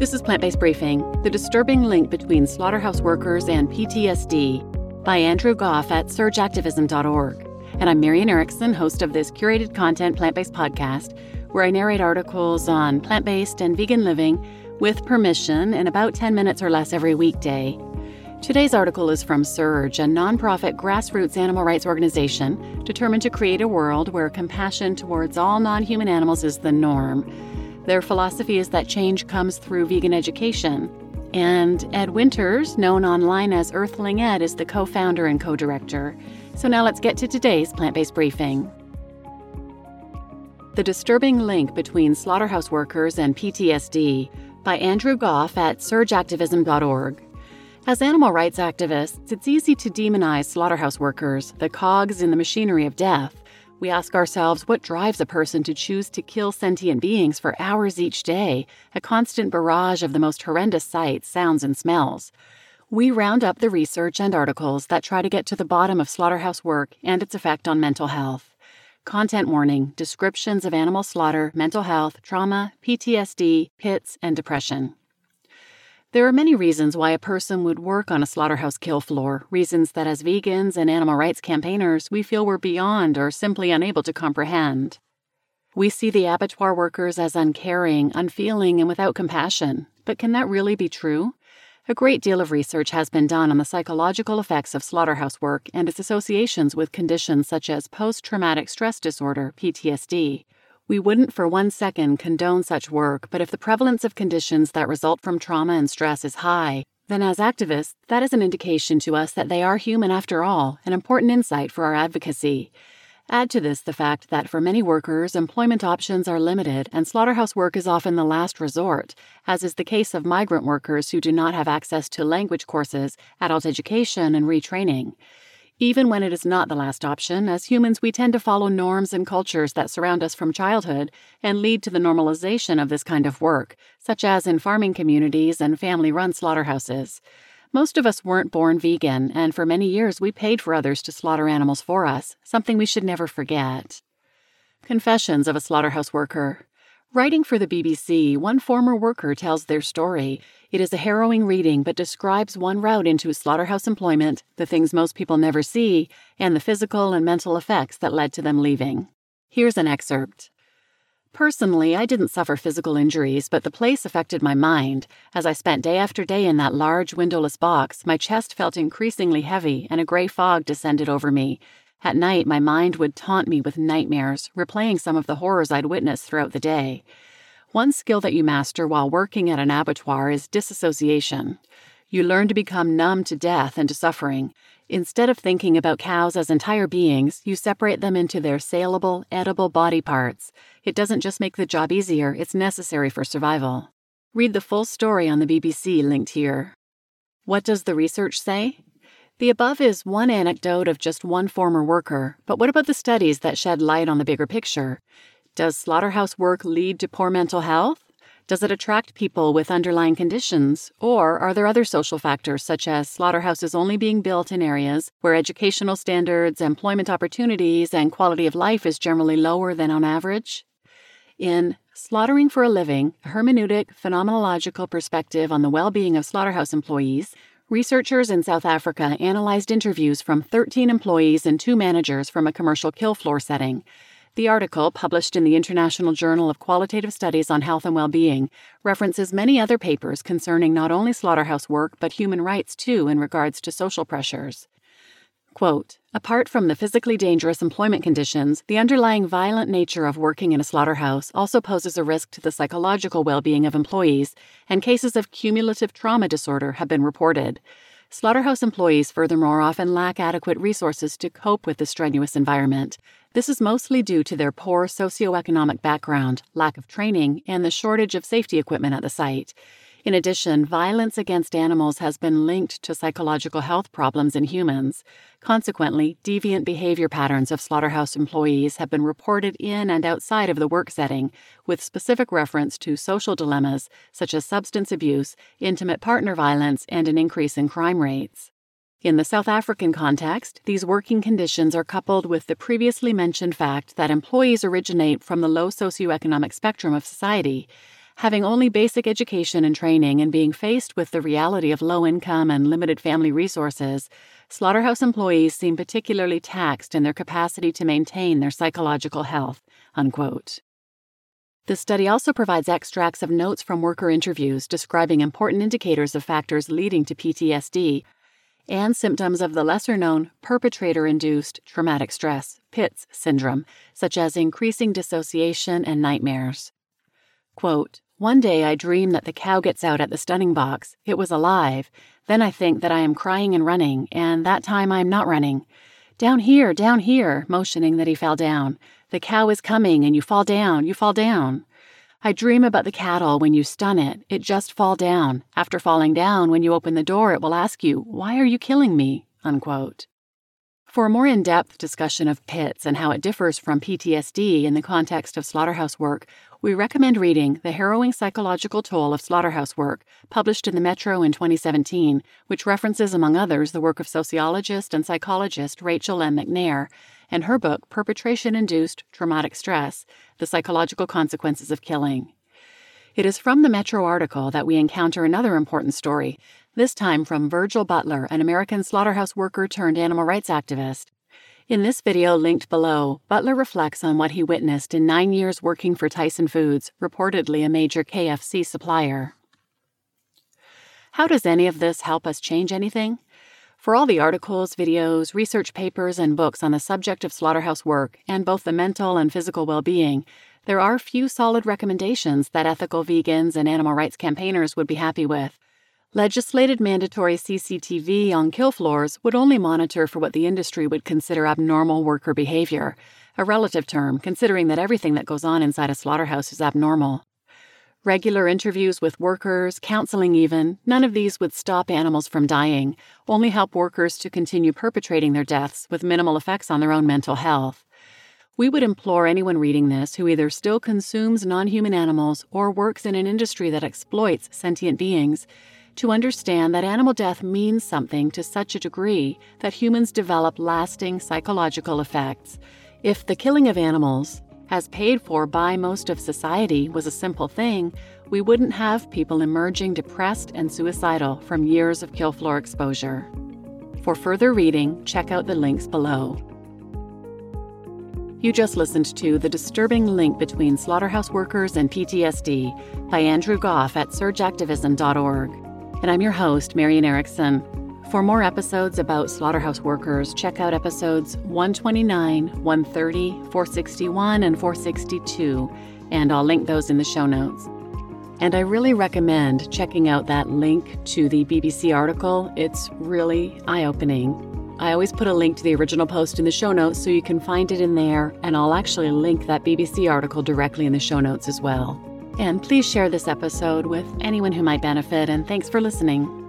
This is Plant Based Briefing The Disturbing Link Between Slaughterhouse Workers and PTSD by Andrew Gough at surgeactivism.org. And I'm Marian Erickson, host of this curated content plant based podcast, where I narrate articles on plant based and vegan living with permission in about 10 minutes or less every weekday. Today's article is from Surge, a nonprofit grassroots animal rights organization determined to create a world where compassion towards all non human animals is the norm. Their philosophy is that change comes through vegan education. And Ed Winters, known online as Earthling Ed, is the co founder and co director. So now let's get to today's plant based briefing. The Disturbing Link Between Slaughterhouse Workers and PTSD by Andrew Gough at surgeactivism.org. As animal rights activists, it's easy to demonize slaughterhouse workers, the cogs in the machinery of death. We ask ourselves what drives a person to choose to kill sentient beings for hours each day, a constant barrage of the most horrendous sights, sounds, and smells. We round up the research and articles that try to get to the bottom of slaughterhouse work and its effect on mental health. Content warning descriptions of animal slaughter, mental health, trauma, PTSD, PITS, and depression. There are many reasons why a person would work on a slaughterhouse kill floor, reasons that as vegans and animal rights campaigners we feel we're beyond or simply unable to comprehend. We see the abattoir workers as uncaring, unfeeling, and without compassion. But can that really be true? A great deal of research has been done on the psychological effects of slaughterhouse work and its associations with conditions such as post traumatic stress disorder, PTSD, we wouldn't for one second condone such work, but if the prevalence of conditions that result from trauma and stress is high, then as activists, that is an indication to us that they are human after all, an important insight for our advocacy. Add to this the fact that for many workers, employment options are limited and slaughterhouse work is often the last resort, as is the case of migrant workers who do not have access to language courses, adult education, and retraining. Even when it is not the last option, as humans, we tend to follow norms and cultures that surround us from childhood and lead to the normalization of this kind of work, such as in farming communities and family run slaughterhouses. Most of us weren't born vegan, and for many years we paid for others to slaughter animals for us, something we should never forget. Confessions of a Slaughterhouse Worker. Writing for the BBC, one former worker tells their story. It is a harrowing reading, but describes one route into slaughterhouse employment, the things most people never see, and the physical and mental effects that led to them leaving. Here's an excerpt. Personally, I didn't suffer physical injuries, but the place affected my mind. As I spent day after day in that large windowless box, my chest felt increasingly heavy and a gray fog descended over me. At night, my mind would taunt me with nightmares, replaying some of the horrors I'd witnessed throughout the day. One skill that you master while working at an abattoir is disassociation. You learn to become numb to death and to suffering. Instead of thinking about cows as entire beings, you separate them into their saleable, edible body parts. It doesn't just make the job easier, it's necessary for survival. Read the full story on the BBC linked here. What does the research say? The above is one anecdote of just one former worker, but what about the studies that shed light on the bigger picture? Does slaughterhouse work lead to poor mental health? Does it attract people with underlying conditions? Or are there other social factors, such as slaughterhouses only being built in areas where educational standards, employment opportunities, and quality of life is generally lower than on average? In Slaughtering for a Living, a hermeneutic, phenomenological perspective on the well being of slaughterhouse employees, Researchers in South Africa analyzed interviews from 13 employees and two managers from a commercial kill floor setting. The article, published in the International Journal of Qualitative Studies on Health and Well-being, references many other papers concerning not only slaughterhouse work but human rights too in regards to social pressures. Quote, Apart from the physically dangerous employment conditions, the underlying violent nature of working in a slaughterhouse also poses a risk to the psychological well being of employees, and cases of cumulative trauma disorder have been reported. Slaughterhouse employees, furthermore, often lack adequate resources to cope with the strenuous environment. This is mostly due to their poor socioeconomic background, lack of training, and the shortage of safety equipment at the site. In addition, violence against animals has been linked to psychological health problems in humans. Consequently, deviant behavior patterns of slaughterhouse employees have been reported in and outside of the work setting, with specific reference to social dilemmas such as substance abuse, intimate partner violence, and an increase in crime rates. In the South African context, these working conditions are coupled with the previously mentioned fact that employees originate from the low socioeconomic spectrum of society Having only basic education and training and being faced with the reality of low income and limited family resources, slaughterhouse employees seem particularly taxed in their capacity to maintain their psychological health. Unquote. The study also provides extracts of notes from worker interviews describing important indicators of factors leading to PTSD and symptoms of the lesser known perpetrator induced traumatic stress, PITS syndrome, such as increasing dissociation and nightmares. Quote, one day I dream that the cow gets out at the stunning box. It was alive. Then I think that I am crying and running, and that time I am not running. Down here, down here, motioning that he fell down. The cow is coming, and you fall down, you fall down. I dream about the cattle when you stun it, it just fall down. After falling down, when you open the door, it will ask you, Why are you killing me? Unquote. For a more in depth discussion of PITS and how it differs from PTSD in the context of slaughterhouse work, we recommend reading The Harrowing Psychological Toll of Slaughterhouse Work, published in the Metro in 2017, which references, among others, the work of sociologist and psychologist Rachel M. MacNair and her book, Perpetration Induced Traumatic Stress The Psychological Consequences of Killing. It is from the Metro article that we encounter another important story, this time from Virgil Butler, an American slaughterhouse worker turned animal rights activist. In this video linked below, Butler reflects on what he witnessed in nine years working for Tyson Foods, reportedly a major KFC supplier. How does any of this help us change anything? For all the articles, videos, research papers, and books on the subject of slaughterhouse work and both the mental and physical well being, there are few solid recommendations that ethical vegans and animal rights campaigners would be happy with. Legislated mandatory CCTV on kill floors would only monitor for what the industry would consider abnormal worker behavior, a relative term considering that everything that goes on inside a slaughterhouse is abnormal. Regular interviews with workers, counseling even, none of these would stop animals from dying, only help workers to continue perpetrating their deaths with minimal effects on their own mental health. We would implore anyone reading this who either still consumes non human animals or works in an industry that exploits sentient beings to understand that animal death means something to such a degree that humans develop lasting psychological effects. If the killing of animals, as paid for by most of society, was a simple thing, we wouldn't have people emerging depressed and suicidal from years of kill floor exposure. For further reading, check out the links below. You just listened to The Disturbing Link Between Slaughterhouse Workers and PTSD by Andrew Gough at surgeactivism.org and I'm your host, Marian Erickson. For more episodes about slaughterhouse workers, check out episodes 129, 130, 461, and 462, and I'll link those in the show notes. And I really recommend checking out that link to the BBC article. It's really eye opening. I always put a link to the original post in the show notes so you can find it in there, and I'll actually link that BBC article directly in the show notes as well. And please share this episode with anyone who might benefit, and thanks for listening.